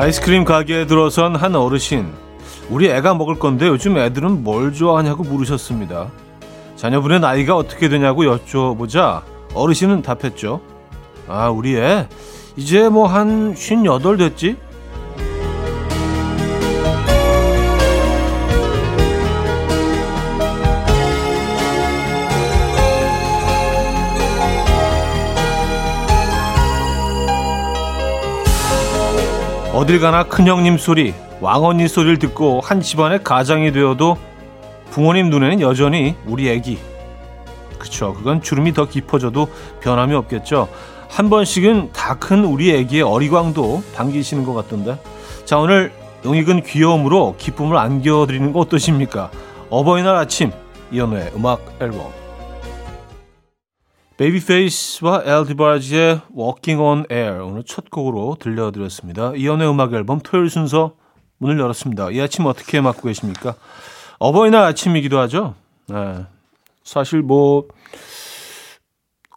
아이스크림 가게에 들어선 한 어르신. 우리 애가 먹을 건데 요즘 애들은 뭘 좋아하냐고 물으셨습니다. 자녀분의 나이가 어떻게 되냐고 여쭤보자 어르신은 답했죠. 아, 우리 애 이제 뭐 한 58 됐지? 어딜 가나 큰형님 소리, 왕언니 소리를 듣고 한 집안의 가장이 되어도 부모님 눈에는 여전히 우리 애기. 그쵸. 그건 주름이 더 깊어져도 변함이 없겠죠. 한 번씩은 다 큰 우리 애기의 어리광도 당기시는 것 같던데. 자, 오늘 용익은 귀여움으로 기쁨을 안겨드리는 거 어떠십니까? 어버이날 아침, 이연우의 음악 앨범. 베이비페이스와 엘디바지의 Walking on Air 오늘 첫 곡으로 들려드렸습니다. 이연의 음악 앨범 토요일 순서 문을 열었습니다. 이 아침 어떻게 맞고 계십니까? 어버이날 아침이기도 하죠. 네. 사실 뭐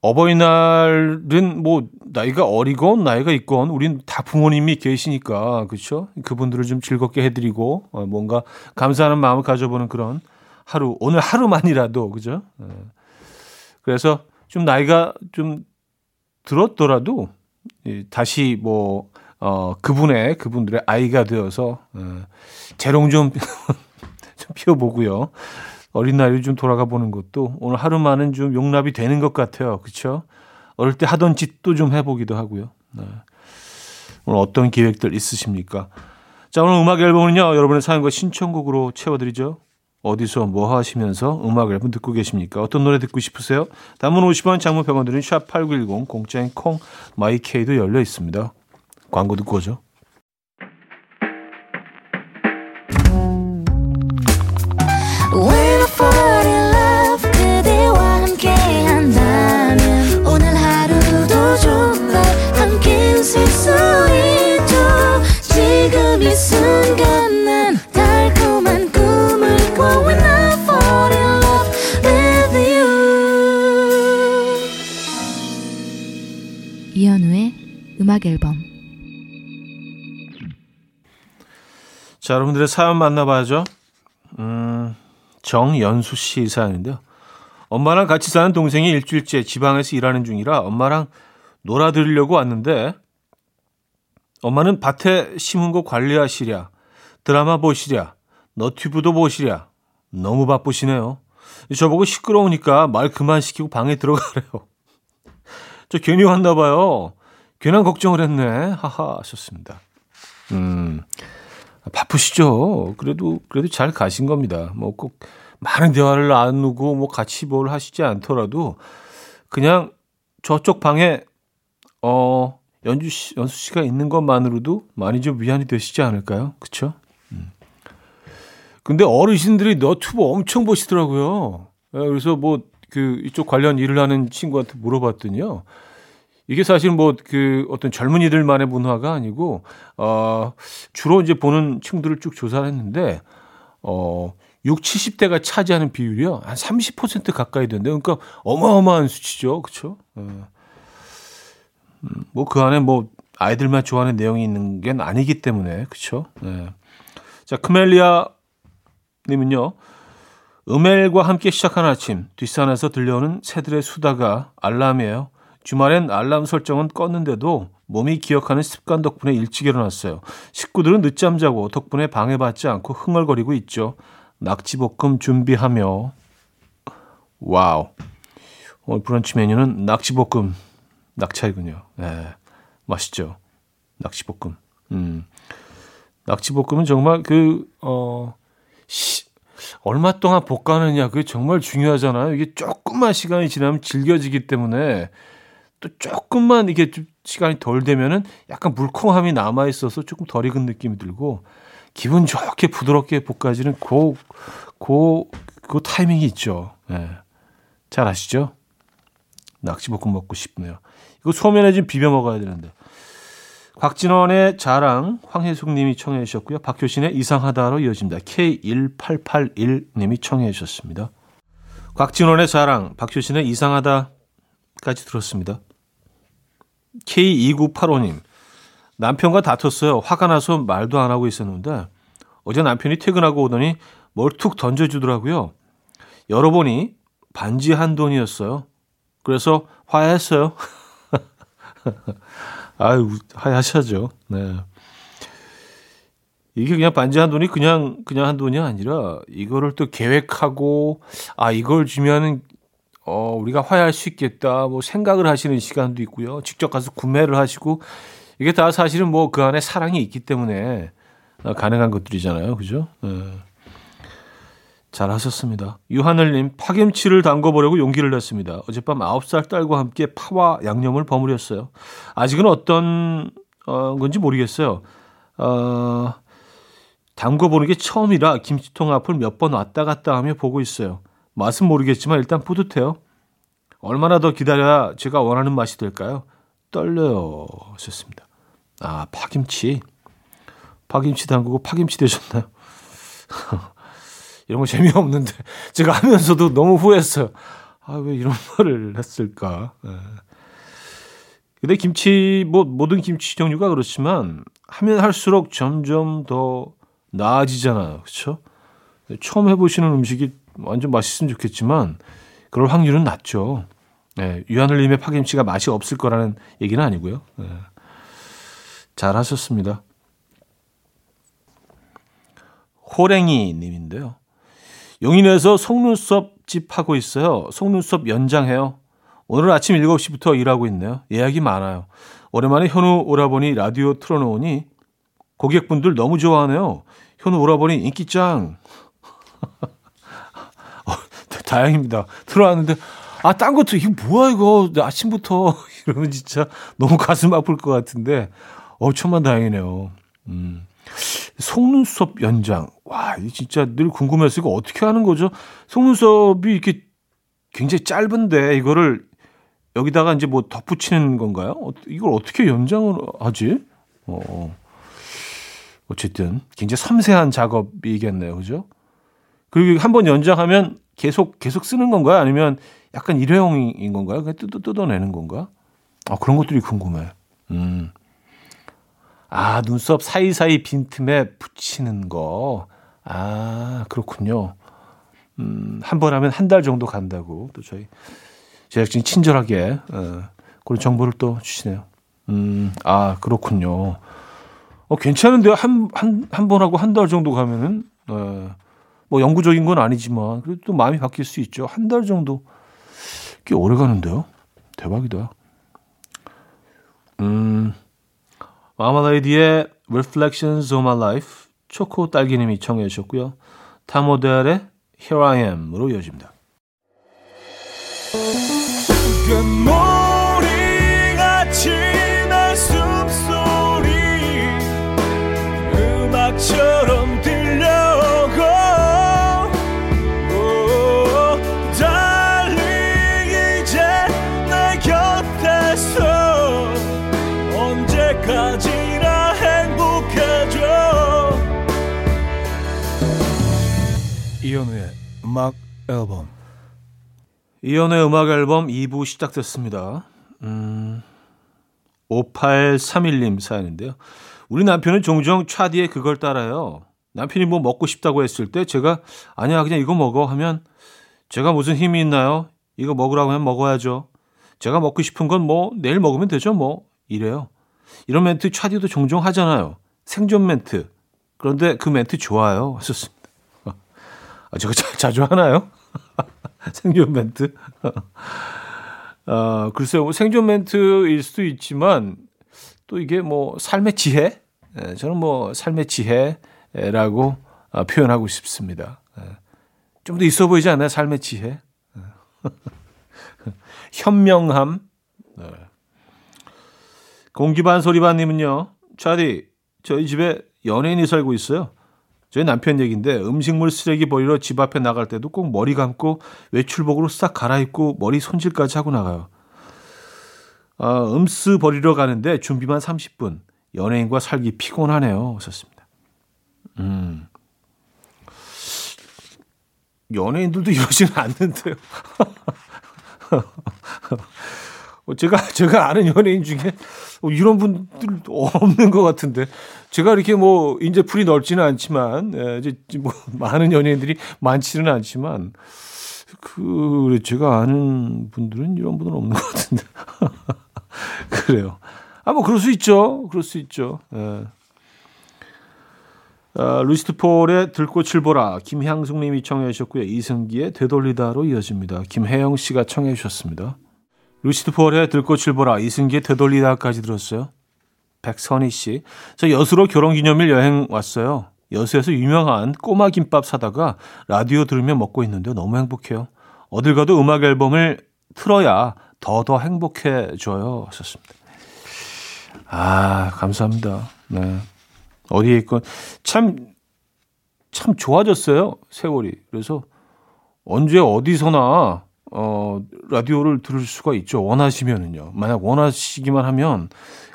어버이날은 뭐 나이가 어리건 나이가 있건 우린 다 부모님이 계시니까 그렇죠. 그분들을 좀 즐겁게 해드리고 어, 뭔가 감사하는 마음을 가져보는 그런 하루 오늘 하루만이라도 그죠. 네. 그래서 좀 나이가 좀 들었더라도 다시 뭐 어, 그분의 그분들의 아이가 되어서 어, 재롱 좀, 좀 피워보고요. 어린 나이를 좀 돌아가 보는 것도 오늘 하루만은 좀 용납이 되는 것 같아요. 그렇죠? 어릴 때 하던 짓도 좀 해보기도 하고요. 네. 오늘 어떤 계획들 있으십니까? 자, 오늘 음악 앨범은요, 여러분의 사연과 신청곡으로 채워드리죠. 어디서 뭐 하시면서 음악 앨범 듣고 계십니까? 어떤 노래 듣고 싶으세요? 단문 50원, 장문 100원 드린 샵8910, 공짜인 콩, 마이케이도 열려 있습니다. 광고 듣고 오죠. 자, 여러분들의 사연 만나봐야죠. 음, 정연수 씨 사연인데요. 엄마랑 같이 사는 동생이 일주일째 지방에서 일하는 중이라 엄마랑 놀아드리려고 왔는데 엄마는 밭에 심은 거 관리하시랴, 드라마 보시랴, 너튜브도 보시랴. 너무 바쁘시네요. 저보고 시끄러우니까 말 그만 시키고 방에 들어가래요. 저 괜히 왔나 봐요. 괜한 걱정을 했네. 하하 하셨습니다. 음. 바쁘시죠. 그래도 그래도 잘 가신 겁니다. 뭐 꼭 많은 대화를 나누고 뭐 같이 뭘 하시지 않더라도 그냥 저쪽 방에 어 연주 씨, 연수 씨가 있는 것만으로도 많이 좀 위안이 되시지 않을까요? 그렇죠? 음. 근데 어르신들이 너튜브 엄청 보시더라고요. 예, 그래서 뭐 그 이쪽 관련 일을 하는 친구한테 물어봤더니요. 이게 사실 뭐 그 어떤 젊은이들만의 문화가 아니고 어 주로 이제 보는 층들을 쭉 조사를 했는데 어 6, 70대가 차지하는 비율이요. 한 30% 가까이 된대요. 그러니까 어마어마한 수치죠. 그렇죠? 어. 뭐그 안에 뭐 아이들만 좋아하는 내용이 있는 게 아니기 때문에 그렇죠? 네. 자, 크멜리아 님은요. 음엘과 함께 시작한 아침 뒷산에서 들려오는 새들의 수다가 알람이에요. 주말엔 알람 설정은 껐는데도 몸이 기억하는 습관 덕분에 일찍 일어났어요. 식구들은 늦잠 자고 덕분에 방해받지 않고 흥얼거리고 있죠. 낙지볶음 준비하며 와우. 오늘 브런치 메뉴는 낙지볶음 낙지이군요. 네, 맛있죠. 낙지볶음. 음. 낙지볶음은 정말 그, 어, 시, 얼마 동안 볶아느냐, 그게 정말 중요하잖아요. 이게 조금만 시간이 지나면 질겨지기 때문에 또 조금만 이게 좀 시간이 덜 되면은 약간 물컹함이 남아 있어서 조금 덜 익은 느낌이 들고 기분 좋게 부드럽게 볶아지는 그, 그, 그 타이밍이 있죠. 네. 잘 아시죠? 낙지볶음 먹고 싶네요. 이거 소면에 좀 비벼 먹어야 되는데. 곽진원의 자랑 황혜숙 님이 청해 주셨고요. 박효신의 이상하다로 이어집니다. K1881 님이 청해 주셨습니다. 곽진원의 자랑, 박효신의 이상하다까지 들었습니다. K2985님. 남편과 다퉜어요. 화가 나서 말도 안 하고 있었는데 어제 남편이 퇴근하고 오더니 뭘 툭 던져주더라고요. 열어보니 반지 한 돈이었어요. 그래서 화해했어요. 아유, 화해하셔죠. 네. 이게 그냥 반지 한 돈이 그냥 그냥 한 돈이 아니라 이거를 또 계획하고 아 이걸 주면은 어 우리가 화해할 수 있겠다 뭐 생각을 하시는 시간도 있고요. 직접 가서 구매를 하시고 이게 다 사실은 뭐 그 안에 사랑이 있기 때문에 가능한 것들이잖아요. 그죠? 네. 잘 하셨습니다. 유하늘님, 파김치를 담궈보려고 용기를 냈습니다. 어젯밤 9살 딸과 함께 파와 양념을 버무렸어요. 아직은 어떤 어, 건지 모르겠어요. 어, 담궈보는 게 처음이라 김치통 앞을 몇 번 왔다 갔다 하며 보고 있어요. 맛은 모르겠지만 일단 뿌듯해요. 얼마나 더 기다려야 제가 원하는 맛이 될까요? 떨려요. 하셨습니다. 아, 파김치. 파김치 담그고 파김치 되셨나요? 이런 거 재미없는데 제가 하면서도 너무 후회했어요. 아, 왜 이런 말을 했을까? 네. 근데 김치 뭐 모든 김치 종류가 그렇지만 하면 할수록 점점 더 나아지잖아요. 그렇죠? 처음 해보시는 음식이 완전 맛있으면 좋겠지만 그럴 확률은 낮죠. 네, 유한을님의 파김치가 맛이 없을 거라는 얘기는 아니고요. 네. 잘 하셨습니다. 호랭이 님인데요. 용인에서 속눈썹 집 하고 있어요. 속눈썹 연장해요. 오늘 아침 7시부터 일하고 있네요. 예약이 많아요. 오랜만에 현우 오라버니 라디오 틀어놓으니 고객분들 너무 좋아하네요. 현우 오라버니 인기 짱. 어, 다행입니다. 틀어놨는데 아, 딴 것도 이거 뭐야 이거 아침부터 이러면 진짜 너무 가슴 아플 것 같은데 어, 천만 다행이네요. 음. 속눈썹 연장. 와, 이 진짜 늘 궁금했어요. 이거 어떻게 하는 거죠? 속눈썹이 이렇게 굉장히 짧은데 이거를 여기다가 이제 뭐 덧붙이는 건가요? 어, 이걸 어떻게 연장을 하지? 어. 어쨌든 굉장히 섬세한 작업이겠네요. 그죠? 그리고 한 번 연장하면 계속 계속 쓰는 건가요? 아니면 약간 일회용인 건가요? 그냥 뜯어 뜯어내는 건가? 아, 그런 것들이 궁금해. 음. 아, 눈썹 사이사이 빈틈에 붙이는 거. 아, 그렇군요. 음, 한 번 하면 한 달 정도 간다고 또 저희 제작진이 친절하게 어, 그런 정보를 또 주시네요. 음, 아, 그렇군요. 어, 괜찮은데요? 한, 한, 한 번 하고 한 달 정도 가면은, 어, 뭐 영구적인 건 아니지만, 그래도 또 마음이 바뀔 수 있죠. 한 달 정도. 꽤 오래 가는데요? 대박이다. 음, 마마라이디의 Reflections of My Life 초코 딸기님이 청해 주셨고요. 타모델의 Here I Am으로 이어집니다. 음악 앨범 이연의 음악 앨범 2부 시작됐습니다. 음, 5831님 사연인데요. 우리 남편은 종종 차디에 그걸 따라요. 남편이 뭐 먹고 싶다고 했을 때 제가 아니야 그냥 이거 먹어 하면 제가 무슨 힘이 있나요? 이거 먹으라고 하면 먹어야죠. 제가 먹고 싶은 건 뭐 내일 먹으면 되죠 뭐 이래요. 이런 멘트 차디도 종종 하잖아요. 생존 멘트. 그런데 그 멘트 좋아요. 하셨습니다. 아, 제가 자, 자주 하나요? 생존 멘트. 어, 글쎄요, 뭐 생존 멘트일 수도 있지만 또 이게 뭐 삶의 지혜? 예, 저는 뭐 삶의 지혜라고 어, 표현하고 싶습니다. 예. 좀더 있어 보이지 않나요? 삶의 지혜? 예. 현명함. 네. 공기반 소리반님은요, 차디, 저희 집에 연예인이 살고 있어요. 저희 남편 얘기인데 음식물 쓰레기 버리러 집 앞에 나갈 때도 꼭 머리 감고 외출복으로 싹 갈아입고 머리 손질까지 하고 나가요. 아, 음스 버리러 가는데 준비만 30분. 연예인과 살기 피곤하네요. 썼습니다. 음. 연예인들도 이러지는 않는데요. 어, 제가 제가 아는 연예인 중에 어, 이런 분들 없는 것 같은데 제가 이렇게 뭐 이제 풀이 넓지는 않지만 예, 이제 뭐 많은 연예인들이 많지는 않지만 그 제가 아는 분들은 이런 분은 없는 것 같은데 그래요. 아 뭐 그럴 수 있죠. 그럴 수 있죠. 예. 아, 루시트 폴의 들꽃을 보라 김향숙 님이 청해 주셨고요. 이승기의 되돌리다로 이어집니다. 김혜영 씨가 청해 주셨습니다. 루시트 폴의 들꽃을 보라 이승기의 되돌리다까지 들었어요. 백선희 씨. 저 여수로 결혼기념일 여행 왔어요. 여수에서 유명한 꼬마 김밥 사다가 라디오 들으며 먹고 있는데 너무 행복해요. 어딜 가도 음악 앨범을 틀어야 더더 행복해져요. 하셨습니다. 아, 감사합니다. 네. 어디에 있건 참, 참 좋아졌어요. 세월이. 그래서 언제 어디서나 어, 라디오를 들을 수가 있죠. 원하시면은요. 만약 원하시기만 하면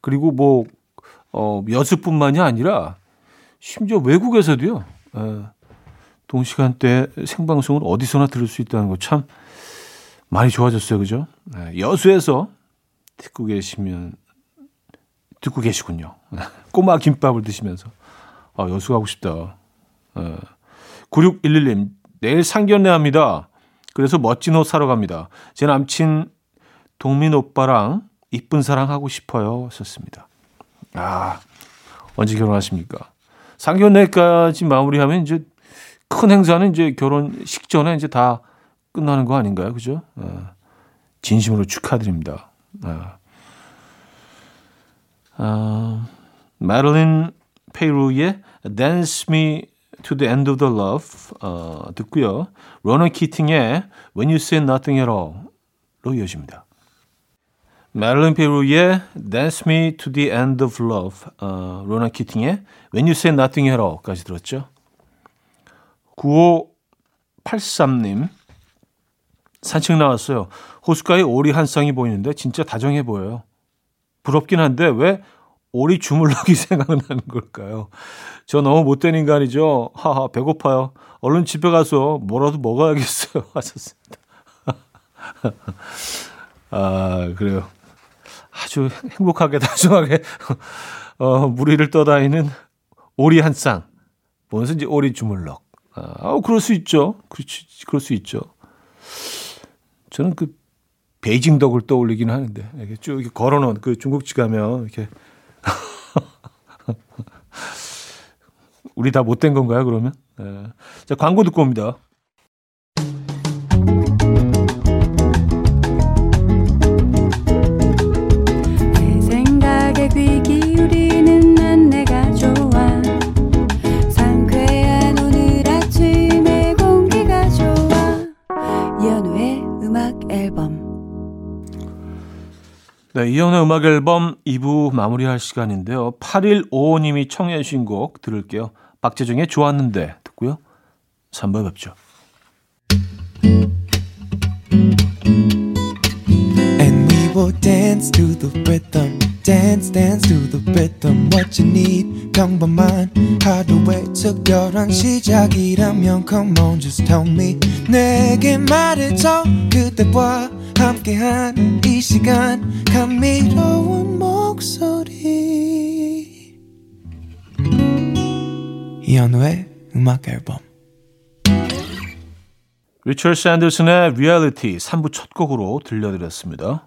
그리고 뭐 어, 여수뿐만이 아니라 심지어 외국에서도요. 에, 동시간대 생방송을 어디서나 들을 수 있다는 거 참 많이 좋아졌어요. 그죠? 에, 여수에서 듣고 계시면 듣고 계시군요. 꼬마 김밥을 드시면서 아, 여수 가고 싶다. 에, 9611님 내일 상견례 합니다. 그래서 멋진 옷 사러 갑니다. 제 남친 동민 오빠랑 이쁜 사랑 하고 싶어요. 썼습니다. 아, 언제 결혼하십니까? 상견례까지 마무리하면 이제 큰 행사는 이제 결혼식 전에 이제 다 끝나는 거 아닌가요? 그죠? 아, 진심으로 축하드립니다. 아, 아, 마릴린 페이루의 Dance Me to the End of the Love 어, 듣고요. 로너 키팅의 When You Say Nothing at All로 이어집니다. 마릴린 페루의 Dance Me to the End of Love, 어, 로나 키팅의 When You Say Nothing at All까지 들었죠. 9583님 산책 나왔어요. 호숫가에 오리 한 쌍이 보이는데 진짜 다정해 보여요. 부럽긴 한데 왜 오리 주물럭이 생각나는 걸까요? 저 너무 못된 인간이죠. 하하 배고파요. 얼른 집에 가서 뭐라도 먹어야겠어요. 하셨습니다. 아 그래요. 아주 행복하게 다정하게 어, 무리를 떠다니는 오리 한 쌍. 이제 오리 주물럭. 아, 어, 그럴 수 있죠. 그렇지, 그럴 수 있죠. 저는 그 베이징 덕을 떠올리긴 하는데 이렇게 쭉 이렇게 걸어놓은 그 중국집 가면 이렇게 우리 다 못된 건가요? 그러면? 네. 자 광고 듣고 옵니다. 네, 이현의 음악 앨범 2부 마무리할 시간인데요. 8155님이 청해 주신 곡 들을게요. 박재정의 좋았는데 듣고요. 3부에 뵙죠. And we will dance to the rhythm dance dance to the rhythm what you need. 평범한 하루의 특별한 시작이라면 come on just tell me. 내게 말해줘 그대와 함께한 이 시간. 감미로운 목소리. 이현우의 음악 앨범. 리처드 샌더슨의 리얼리티 3부 첫 곡으로 들려드렸습니다.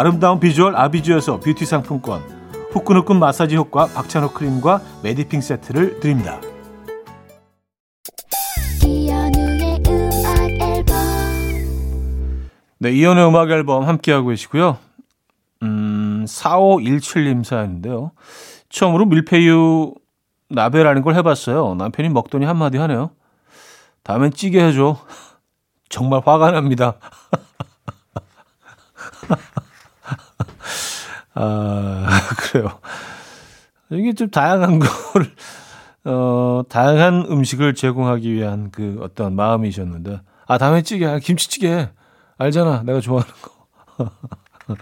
아름다운 비주얼 아비주에서 뷰티 상품권 후끈후끈 마사지 효과 박찬호 크림과 메디핑 세트를 드립니다. 이현우의 음악 앨범 네, 이현우의 음악 앨범 함께하고 계시고요. 음, 4517님 사연인데요. 처음으로 밀푀유 나베라는 걸 해봤어요. 남편이 먹더니 한마디 하네요. 다음엔 찌개 해줘. 정말 화가 납니다. 아, 그래요. 이게 좀 다양한 걸, 어, 다양한 음식을 제공하기 위한 그 어떤 마음이셨는데, 아, 다음에 찌개, 아, 김치찌개. 알잖아. 내가 좋아하는 거.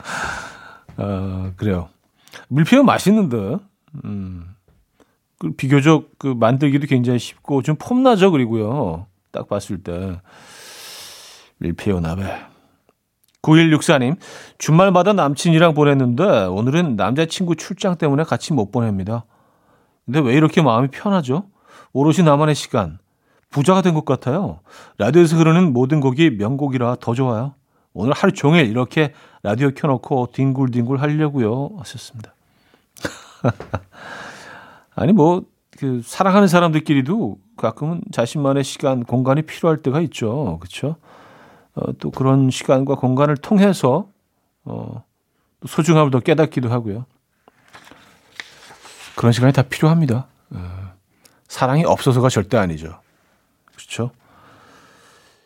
아, 그래요. 밀푀유 맛있는데, 음. 그 비교적 그 만들기도 굉장히 쉽고 좀 폼나죠, 그리고요. 딱 봤을 때. 밀푀유 나베. 9164님, 주말마다 남친이랑 보냈는데 오늘은 남자친구 출장 때문에 같이 못 보냅니다. 근데 왜 이렇게 마음이 편하죠? 오롯이 나만의 시간. 부자가 된 것 같아요. 라디오에서 흐르는 모든 곡이 명곡이라 더 좋아요. 오늘 하루 종일 이렇게 라디오 켜놓고 뒹굴뒹굴 하려고요. 하셨습니다. 아니 뭐 그 사랑하는 사람들끼리도 가끔은 자신만의 시간, 공간이 필요할 때가 있죠. 그렇죠? 어, 또 그런 시간과 공간을 통해서 어, 또 소중함을 더 깨닫기도 하고요. 그런 시간이 다 필요합니다. 어, 사랑이 없어서가 절대 아니죠. 그렇죠?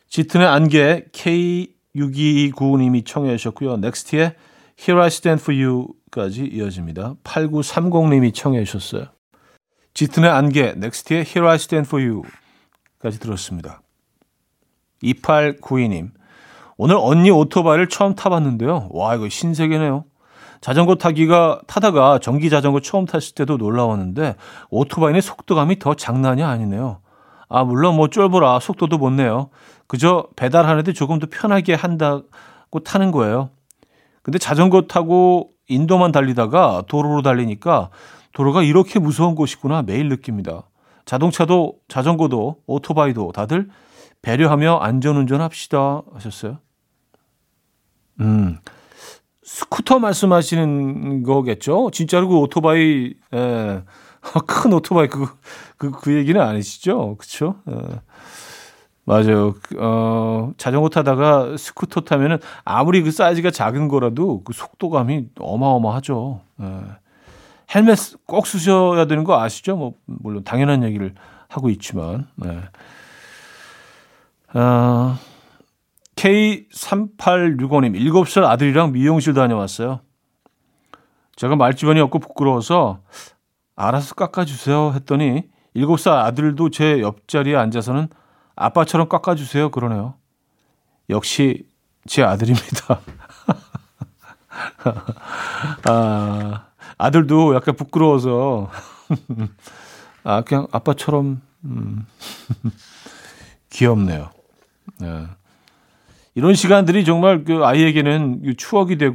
짙은의 안개 K6229님이 청해 주셨고요. 넥스트의 Here I Stand For You까지 이어집니다. 8930님이 청해 주셨어요. 짙은의 안개, 넥스트의 Here I Stand For You까지 들었습니다. 2892님, 오늘 언니 오토바이를 처음 타봤는데요. 와, 이거 신세계네요. 자전거 타기가 타다가 전기 자전거 처음 탔을 때도 놀라웠는데 오토바이는 속도감이 더 장난이 아니네요. 아, 물론 뭐 쫄보라 속도도 못 내요. 그저 배달하는데 조금 더 편하게 한다고 타는 거예요. 근데 자전거 타고 인도만 달리다가 도로로 달리니까 도로가 이렇게 무서운 곳이구나 매일 느낍니다. 자동차도 자전거도 오토바이도 다들 배려하며 안전운전 합시다 하셨어요. 음, 스쿠터 말씀하시는 거겠죠? 진짜로 그 오토바이, 에, 큰 오토바이 그, 그, 그 얘기는 아니시죠? 그쵸? 에, 맞아요. 그, 어, 자전거 타다가 스쿠터 타면은 아무리 그 사이즈가 작은 거라도 그 속도감이 어마어마하죠. 에. 헬멧 꼭 쓰셔야 되는 거 아시죠? 뭐, 물론 당연한 얘기를 하고 있지만, 네. 어, K3865님, 7살 아들이랑 미용실 다녀왔어요. 제가 말주변이 없고 부끄러워서 알아서 깎아주세요 했더니 7살 아들도 제 옆자리에 앉아서는 아빠처럼 깎아주세요 그러네요. 역시 제 아들입니다. 아, 아들도 약간 부끄러워서 아 그냥 아빠처럼 음, 귀엽네요. 네. 이런 시간들이 정말 그 아이에게는 추억이 되고